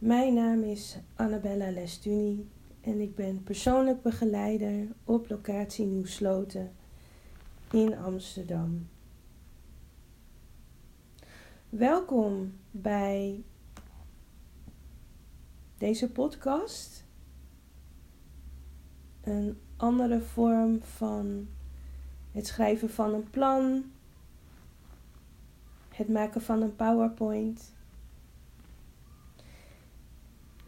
Mijn naam is Annabella Lestuni en ik ben persoonlijk begeleider op locatie Nieuw-Sloten in Amsterdam. Welkom bij deze podcast. Een andere vorm van het schrijven van een plan, het maken van een PowerPoint.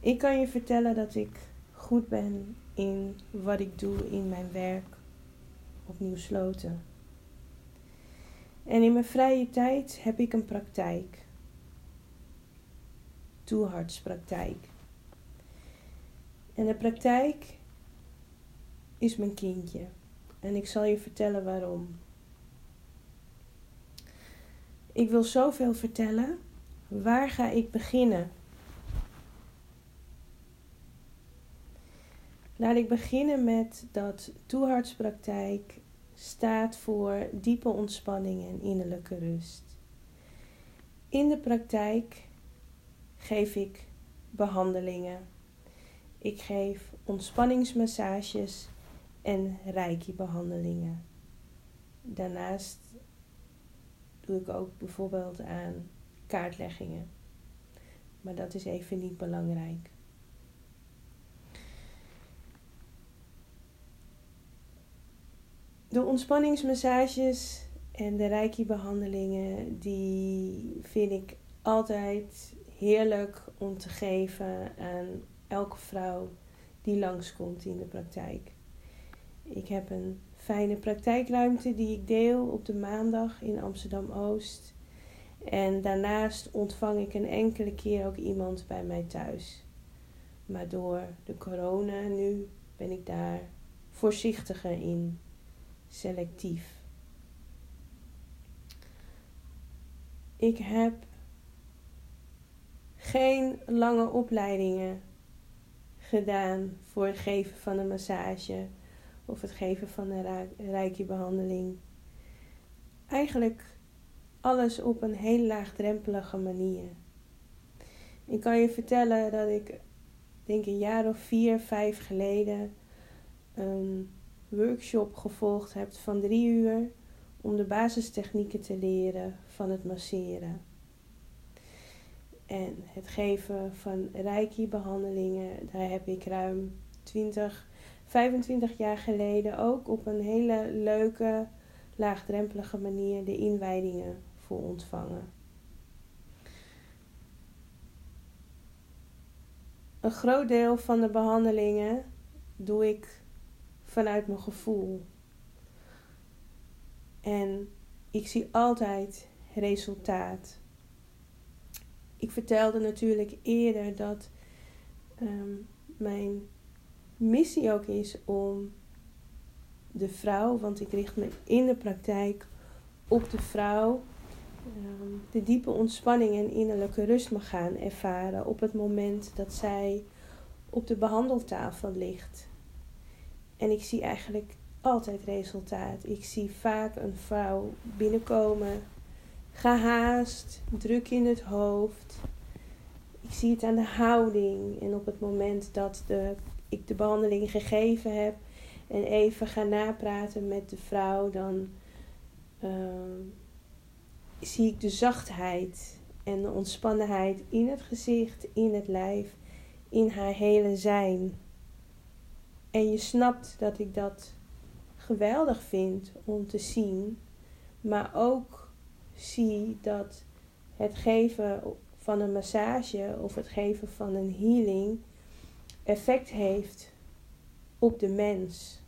Ik kan je vertellen dat ik goed ben in wat ik doe in mijn werk op Nieuwsloten. En in mijn vrije tijd heb ik een praktijk. Toehartspraktijk. En de praktijk is mijn kindje. En ik zal je vertellen waarom. Ik wil zoveel vertellen. Waar ga ik beginnen? Laat ik beginnen met dat toehartspraktijk staat voor diepe ontspanning en innerlijke rust. In de praktijk geef ik behandelingen. Ik geef ontspanningsmassages en reiki-behandelingen. Daarnaast doe ik ook bijvoorbeeld aan kaartleggingen. Maar dat is even niet belangrijk. De ontspanningsmassages en de reiki-behandelingen, die vind ik altijd heerlijk om te geven aan elke vrouw die langskomt in de praktijk. Ik heb een fijne praktijkruimte die ik deel op de maandag in Amsterdam Oost. En daarnaast ontvang ik een enkele keer ook iemand bij mij thuis. Maar door de corona nu ben ik daar voorzichtiger in, selectief. Ik heb geen lange opleidingen gedaan voor het geven van een massage of het geven van een reiki-behandeling. Eigenlijk alles op een heel laagdrempelige manier. Ik kan je vertellen dat ik, denk een jaar of vier, vijf geleden, een workshop gevolgd heb van drie uur om de basistechnieken te leren van het masseren. En het geven van reiki-behandelingen, daar heb ik ruim 20 25 jaar geleden ook op een hele leuke, laagdrempelige manier de inwijdingen voor ontvangen. Een groot deel van de behandelingen doe ik vanuit mijn gevoel. En ik zie altijd resultaat. Ik vertelde natuurlijk eerder dat um, mijn missie ook is om de vrouw, want ik richt me in de praktijk op de vrouw, ehm, de diepe ontspanning en innerlijke rust mag gaan ervaren op het moment dat zij op de behandeltafel ligt. En ik zie eigenlijk altijd resultaat. Ik zie vaak een vrouw binnenkomen, gehaast, druk in het hoofd. Ik zie het aan de houding en op het moment dat de ik de behandeling gegeven heb en even ga napraten met de vrouw, dan ehm, zie ik de zachtheid en de ontspannenheid in het gezicht, in het lijf, in haar hele zijn. En je snapt dat ik dat geweldig vind om te zien, maar ook zie dat het geven van een massage of het geven van een healing effect heeft op de mens.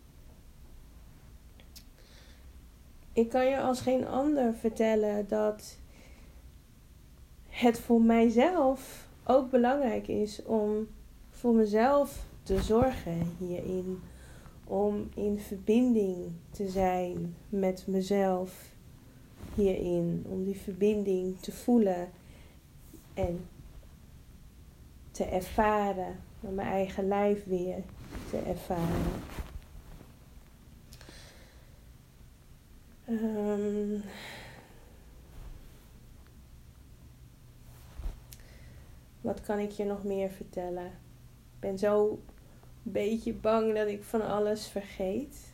Ik kan je als geen ander vertellen dat het voor mijzelf ook belangrijk is om voor mezelf te zorgen hierin. Om in verbinding te zijn met mezelf hierin. Om die verbinding te voelen en te ervaren met mijn eigen lijf weer te ervaren. Wat kan ik je nog meer vertellen? Ik ben zo beetje bang dat ik van alles vergeet.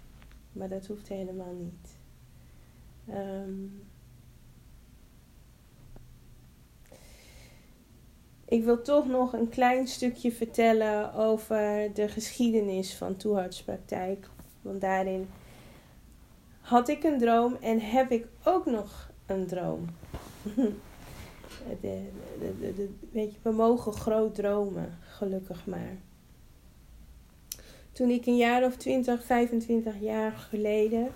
Maar dat hoeft helemaal niet. Um, ik wil toch nog een klein stukje vertellen over de geschiedenis van toehartspraktijk. Want daarin had ik een droom en heb ik ook nog een droom. weet je, we mogen groot dromen, gelukkig maar. Toen ik een jaar of 20, 25 jaar geleden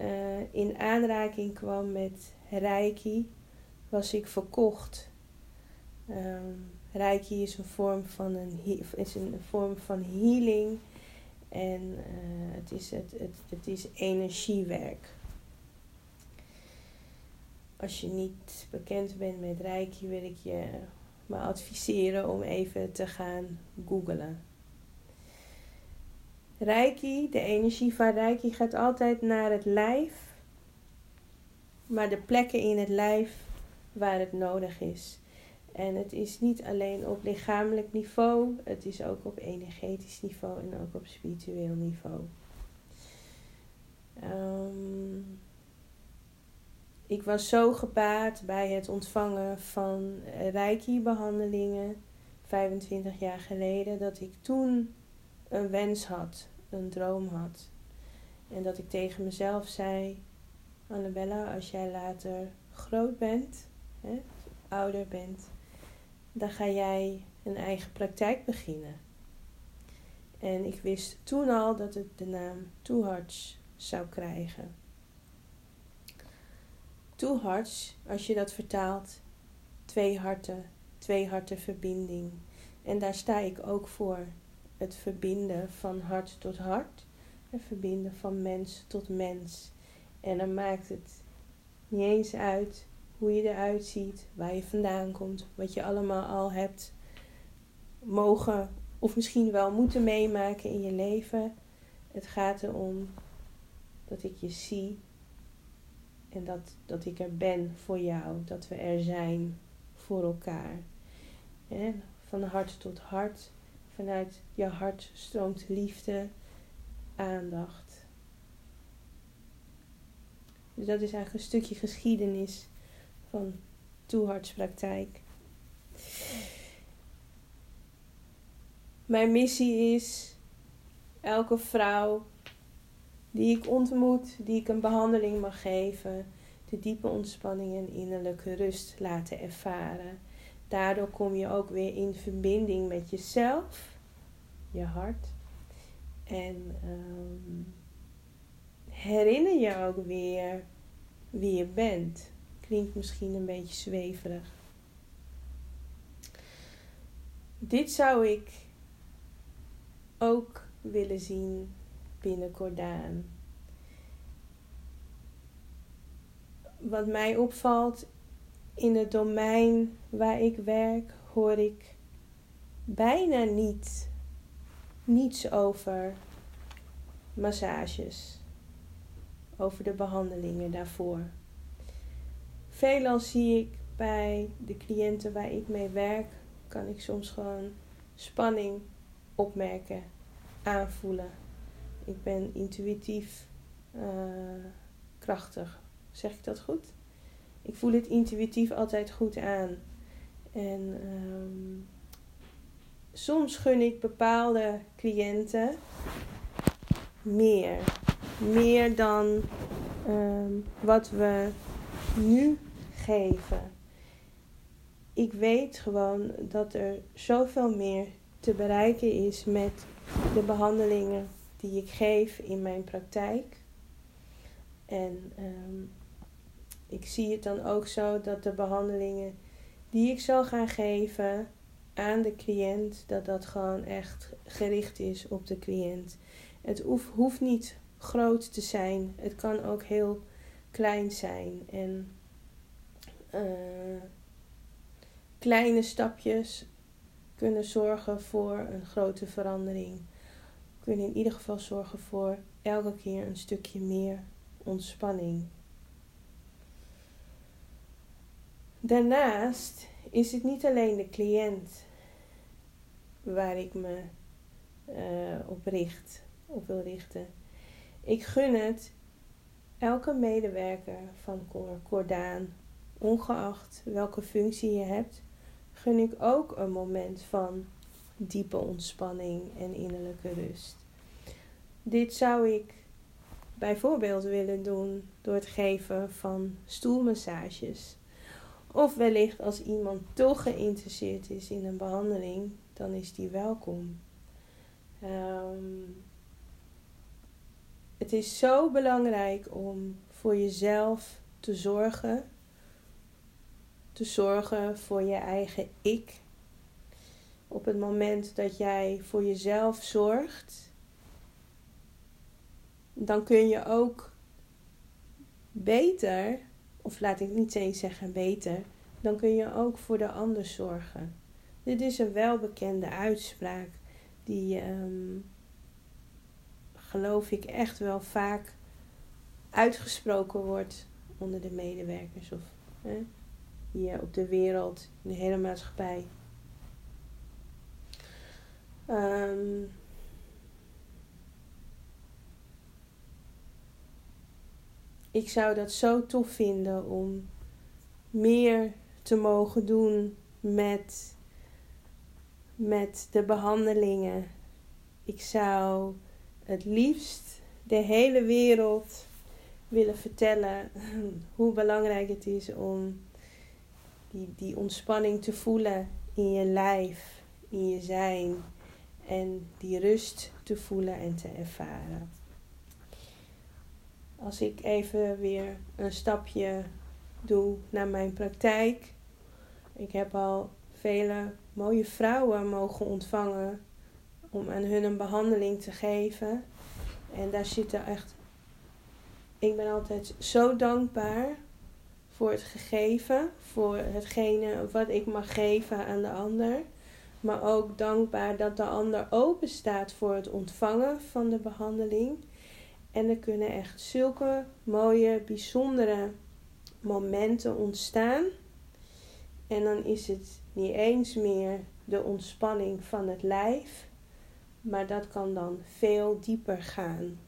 uh, in aanraking kwam met Reiki, was ik verkocht Um, Reiki is een vorm van, een, is een vorm van healing. En uh, het, is het, het, het is energiewerk. Als je niet bekend bent met Reiki, wil ik je maar adviseren om even te gaan googlen. Reiki, de energie van Reiki gaat altijd naar het lijf, maar de plekken in het lijf waar het nodig is. En het is niet alleen op lichamelijk niveau, het is ook op energetisch niveau en ook op spiritueel niveau. Um, ik was zo gebaat bij het ontvangen van Reiki-behandelingen 25 jaar geleden dat ik toen een wens had, een droom had. En dat ik tegen mezelf zei: Annabella, als jij later groot bent, hè, ouder bent, dan ga jij een eigen praktijk beginnen. En ik wist toen al dat het de naam Too Hearts zou krijgen. Too Hearts, als je dat vertaalt, twee harten, twee harten verbinding. En daar sta ik ook voor. Het verbinden van hart tot hart. Het verbinden van mens tot mens. En dan maakt het niet eens uit hoe je eruit ziet, waar je vandaan komt, wat je allemaal al hebt mogen of misschien wel moeten meemaken in je leven. Het gaat erom dat ik je zie en dat, dat ik er ben voor jou, dat we er zijn voor elkaar. Van hart tot hart, vanuit je hart stroomt liefde, aandacht. Dus dat is eigenlijk een stukje geschiedenis van toehartspraktijk. Mijn missie is elke vrouw die ik ontmoet, die ik een behandeling mag geven, de diepe ontspanning en innerlijke rust laten ervaren. Daardoor kom je ook weer in verbinding met jezelf, je hart. En um, herinner je ook weer wie je bent klinkt misschien een beetje zweverig. Dit zou ik ook willen zien binnen Cordaan. Wat mij opvalt in het domein waar ik werk, hoor ik bijna niet niets over massages, over de behandelingen daarvoor. Veelal zie ik bij de cliënten waar ik mee werk, kan ik soms gewoon spanning opmerken, aanvoelen. Ik ben intuïtief uh, krachtig. Zeg ik dat goed? Ik voel het intuïtief altijd goed aan. En um, soms gun ik bepaalde cliënten meer. Meer dan um, wat we nu geven. Ik weet gewoon dat er zoveel meer te bereiken is met de behandelingen die ik geef in mijn praktijk. En ehm, ik zie het dan ook zo dat de behandelingen die ik zal gaan geven aan de cliënt, dat dat gewoon echt gericht is op de cliënt. Het hoeft niet groot te zijn. Het kan ook heel klein zijn. En uh, kleine stapjes kunnen zorgen voor een grote verandering. Kunnen in ieder geval zorgen voor elke keer een stukje meer ontspanning. Daarnaast is het niet alleen de cliënt waar ik me uh, op richt, op wil richten. Ik gun het elke medewerker van Cordaan, ongeacht welke functie je hebt, gun ik ook een moment van diepe ontspanning en innerlijke rust. Dit zou ik bijvoorbeeld willen doen door het geven van stoelmassages. Of wellicht als iemand toch geïnteresseerd is in een behandeling, dan is die welkom. Um, het is zo belangrijk om voor jezelf te zorgen. Te zorgen voor je eigen ik. Op het moment dat jij voor jezelf zorgt, dan kun je ook beter, of laat ik niet eens zeggen beter, dan kun je ook voor de ander zorgen. Dit is een welbekende uitspraak die um, geloof ik echt wel vaak uitgesproken wordt onder de medewerkers of hè, hier op de wereld, in de hele maatschappij. Um, ik zou dat zo tof vinden om meer te mogen doen met, met de behandelingen. Ik zou het liefst de hele wereld willen vertellen hoe belangrijk het is om die, die ontspanning te voelen in je lijf, in je zijn en die rust te voelen en te ervaren. Als ik even weer een stapje doe naar mijn praktijk. Ik heb al vele mooie vrouwen mogen ontvangen om aan hun een behandeling te geven. En daar zitten echt. Ik ben altijd zo dankbaar voor het gegeven, voor hetgene wat ik mag geven aan de ander. Maar ook dankbaar dat de ander open staat voor het ontvangen van de behandeling. En er kunnen echt zulke mooie, bijzondere momenten ontstaan. En dan is het niet eens meer de ontspanning van het lijf, maar dat kan dan veel dieper gaan.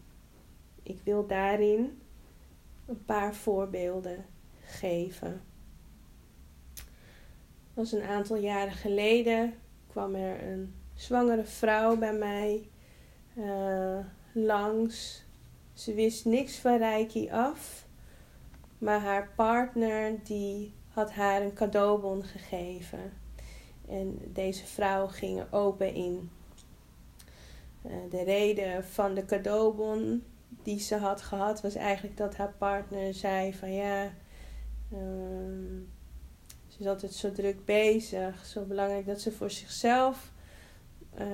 Ik wil daarin een paar voorbeelden geven. Was een aantal jaren geleden kwam er een zwangere vrouw bij mij uh, langs. Ze wist niks van Reiki af, maar haar partner die had haar een cadeaubon gegeven. En deze vrouw ging er open in. Eh, de reden van de cadeaubon die ze had gehad was eigenlijk dat haar partner zei van ja, ehm, ze is altijd zo druk bezig, zo belangrijk dat ze voor zichzelf, uh,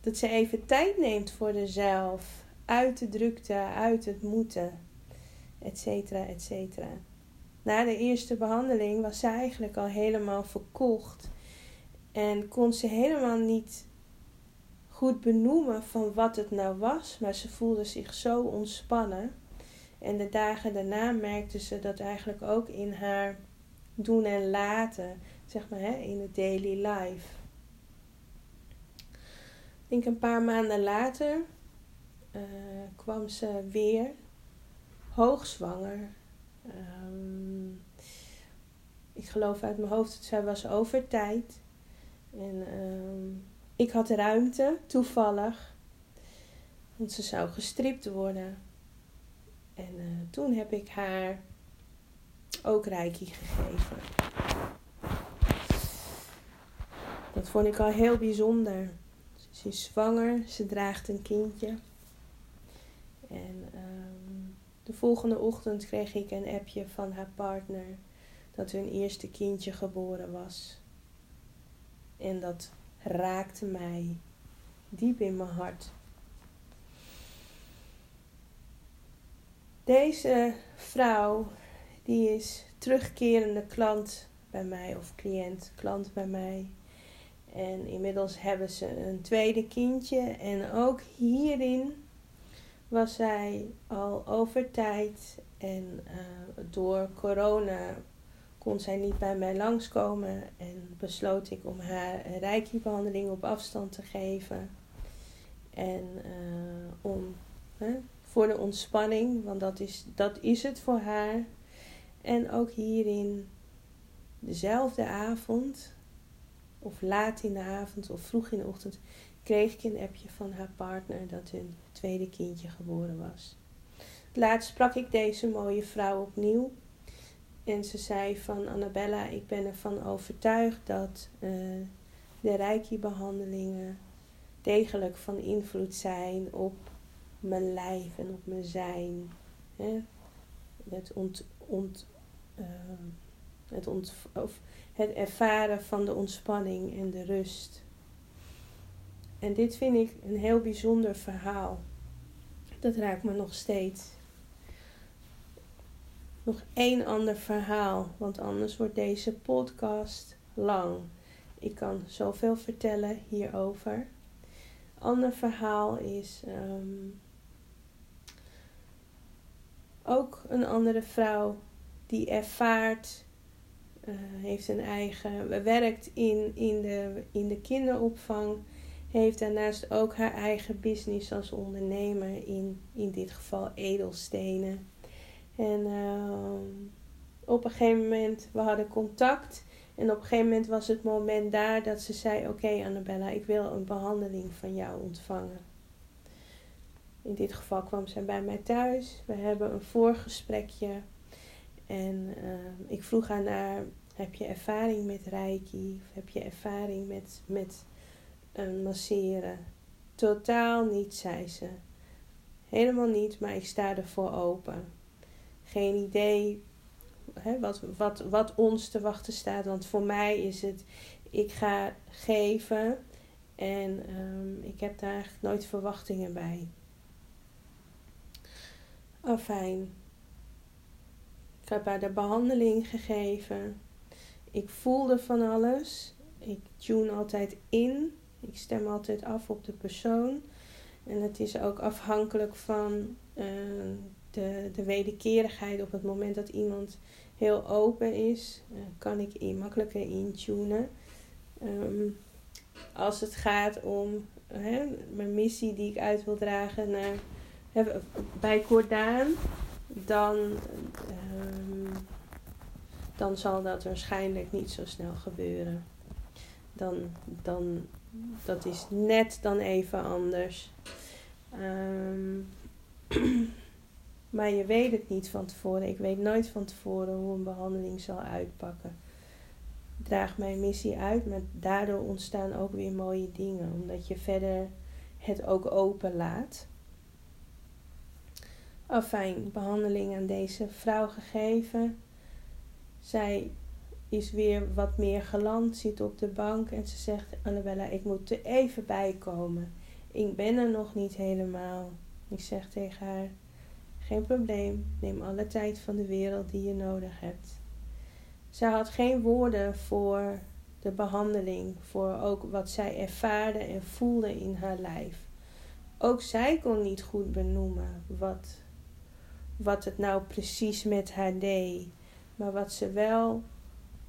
dat ze even tijd neemt voor zichzelf, uit de drukte, uit het moeten, et cetera, et cetera. Na de eerste behandeling was ze eigenlijk al helemaal verkocht en kon ze helemaal niet goed benoemen van wat het nou was, maar ze voelde zich zo ontspannen. En de dagen daarna merkte ze dat eigenlijk ook in haar doen en laten, zeg maar, hè, in het daily life. Ik denk een paar maanden later uh, kwam ze weer hoogzwanger. Um, ik geloof uit mijn hoofd zij was over tijd. En um, ik had ruimte, toevallig. Want ze zou gestript worden. En uh, toen heb ik haar ook reiki gegeven. Dat vond ik al heel bijzonder. Ze is zwanger, ze draagt een kindje. En um, de volgende ochtend kreeg ik een appje van haar partner dat hun eerste kindje geboren was. En dat raakte mij diep in mijn hart. Deze vrouw, die is terugkerende klant bij mij, of cliënt, klant bij mij. En inmiddels hebben ze een tweede kindje. En ook hierin was zij al over tijd en uh, door corona kon zij niet bij mij langskomen en besloot ik om haar een reiki-behandeling op afstand te geven. En uh, om hè, voor de ontspanning, want dat is, dat is het voor haar. En ook hierin dezelfde avond, of laat in de avond of vroeg in de ochtend, kreeg ik een appje van haar partner dat hun tweede kindje geboren was. Laatst sprak ik deze mooie vrouw opnieuw. En ze zei van Annabella, ik ben ervan overtuigd dat uh, de reiki-behandelingen degelijk van invloed zijn op mijn lijf en op mijn zijn. Hè? Het, ont, uh, het, ont, of het ervaren van de ontspanning en de rust. En dit vind ik een heel bijzonder verhaal. Dat raakt me nog steeds. Nog één ander verhaal, want anders wordt deze podcast lang. Ik kan zoveel vertellen hierover. Ander verhaal is um, ook een andere vrouw die ervaart, uh, heeft een eigen, werkt in, in, de, in de kinderopvang heeft daarnaast ook haar eigen business als ondernemer, in, in dit geval edelstenen. En uh, op een gegeven moment, we hadden contact. En op een gegeven moment was het moment daar dat ze zei: Oké, Annabella, ik wil een behandeling van jou ontvangen. In dit geval kwam zij bij mij thuis. We hebben een voorgesprekje. En uh, ik vroeg haar naar: Heb je ervaring met Reiki? Of heb je ervaring met, met en masseren. Totaal niet, zei ze. Helemaal niet, maar ik sta ervoor open. Geen idee hè, wat, wat, wat ons te wachten staat. Want voor mij is het, ik ga geven en um, ik heb daar eigenlijk nooit verwachtingen bij. Afijn. Ik heb haar de behandeling gegeven. Ik voelde van alles. Ik tune altijd in ik stem altijd af op de persoon. En het is ook afhankelijk van uh, de, de wederkerigheid. Op het moment dat iemand heel open is, uh, kan ik makkelijker intunen. Um, als het gaat om hè, mijn missie die ik uit wil dragen naar, hè, bij Cordaan, dan, um, dan zal dat waarschijnlijk niet zo snel gebeuren. Dan, dan dat is net dan even anders. Um, maar je weet het niet van tevoren. Ik weet nooit van tevoren hoe een behandeling zal uitpakken. Draag mijn missie uit, maar daardoor ontstaan ook weer mooie dingen. Omdat je verder het ook open laat. Afijn, behandeling aan deze vrouw gegeven. Zij is weer wat meer geland, zit op de bank en ze zegt: Annabella, ik moet er even bij komen. Ik ben er nog niet helemaal. Ik zeg tegen haar: Geen probleem, neem alle tijd van de wereld die je nodig hebt. Ze had geen woorden voor de behandeling, voor ook wat zij ervaarde en voelde in haar lijf. Ook zij kon niet goed benoemen wat, wat het nou precies met haar deed. Maar wat ze wel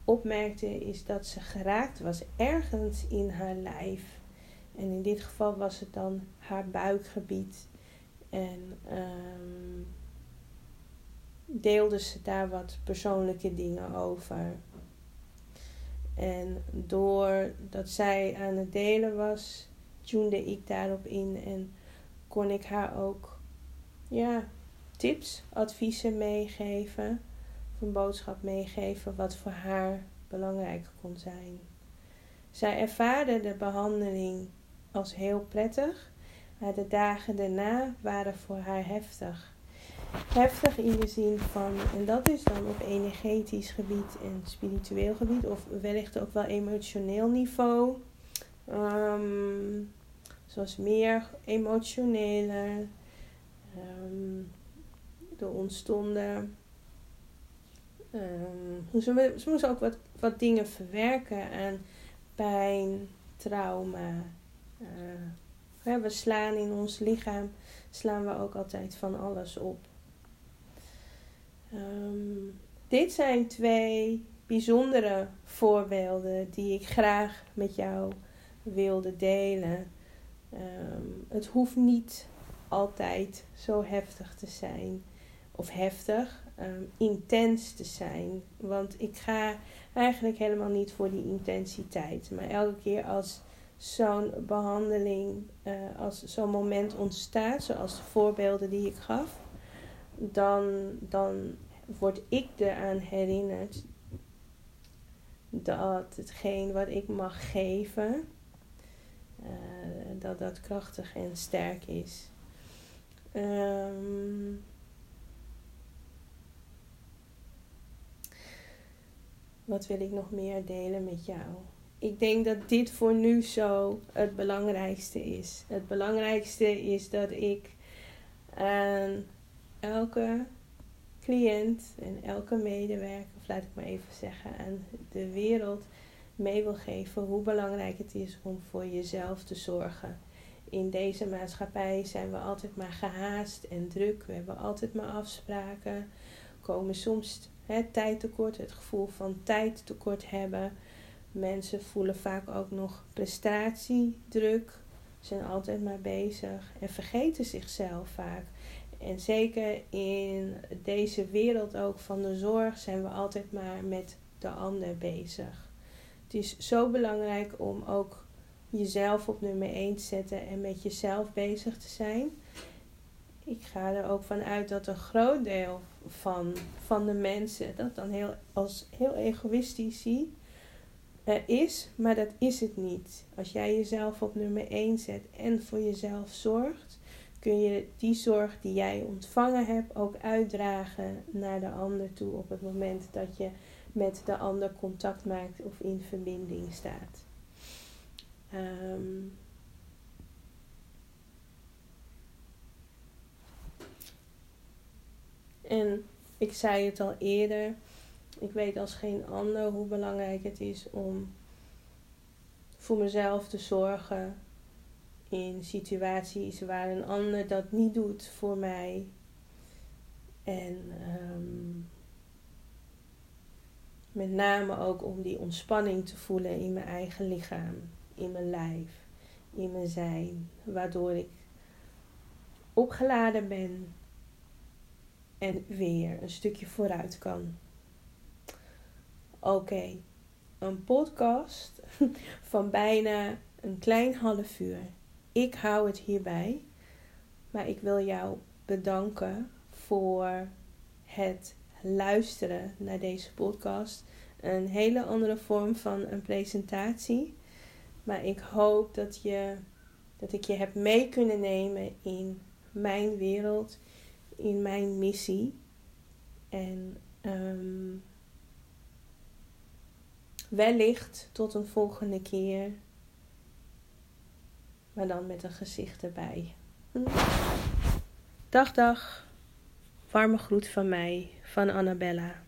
opmerkte is dat ze geraakt was ergens in haar lijf. En in dit geval was het dan haar buikgebied. En um, deelde ze daar wat persoonlijke dingen over. En doordat zij aan het delen was, tunede ik daarop in en kon ik haar ook ja, tips, adviezen meegeven een boodschap meegeven wat voor haar belangrijk kon zijn. Zij ervaarde de behandeling als heel prettig, maar de dagen daarna waren voor haar heftig. Heftig in de zin van, en dat is dan op energetisch gebied en spiritueel gebied, of wellicht ook wel emotioneel niveau. Um, zoals meer emotionele. Um, ontstonden Um, ze, ze moesten ook wat, wat dingen verwerken aan pijn, trauma. Uh, we slaan in ons lichaam, slaan we ook altijd van alles op. Um, dit zijn twee bijzondere voorbeelden die ik graag met jou wilde delen. Ehm, het hoeft niet altijd zo heftig te zijn. Of heftig, um, intens te zijn. Want ik ga eigenlijk helemaal niet voor die intensiteit. Maar elke keer als zo'n behandeling, uh, als zo'n moment ontstaat, zoals de voorbeelden die ik gaf, dan, dan word ik eraan herinnerd dat hetgeen wat ik mag geven, uh, dat dat krachtig en sterk is. Um, wat wil ik nog meer delen met jou? Ik denk dat dit voor nu zo het belangrijkste is. Het belangrijkste is dat ik aan elke cliënt en elke medewerker, of laat ik maar even zeggen, aan de wereld mee wil geven hoe belangrijk het is om voor jezelf te zorgen. In deze maatschappij zijn we altijd maar gehaast en druk. We hebben altijd maar afspraken. Komen soms hè, tijdtekort, het gevoel van tijdtekort hebben. Mensen voelen vaak ook nog prestatiedruk, zijn altijd maar bezig en vergeten zichzelf vaak. En zeker in deze wereld ook van de zorg zijn we altijd maar met de ander bezig. Het is zo belangrijk om ook jezelf op nummer 1 te zetten en met jezelf bezig te zijn. Ik ga er ook van uit dat een groot deel van, van de mensen dat dan heel, als heel egoïstisch ziet is, maar dat is het niet. Als jij jezelf op nummer 1 zet en voor jezelf zorgt, kun je die zorg die jij ontvangen hebt ook uitdragen naar de ander toe op het moment dat je met de ander contact maakt of in verbinding staat. Um, en ik zei het al eerder, ik weet als geen ander hoe belangrijk het is om voor mezelf te zorgen in situaties waar een ander dat niet doet voor mij. En um, met name ook om die ontspanning te voelen in mijn eigen lichaam, in mijn lijf, in mijn zijn, waardoor ik opgeladen ben en weer een stukje vooruit kan. Oké, een podcast van bijna een klein half uur. Ik hou het hierbij, maar ik wil jou bedanken voor het luisteren naar deze podcast. Een hele andere vorm van een presentatie. Maar ik hoop dat, je, dat ik je heb mee kunnen nemen in mijn wereld, in mijn missie. En um, wellicht tot een volgende keer. Maar dan met een gezicht erbij. Dag, dag. Warme groet van mij, van Annabella.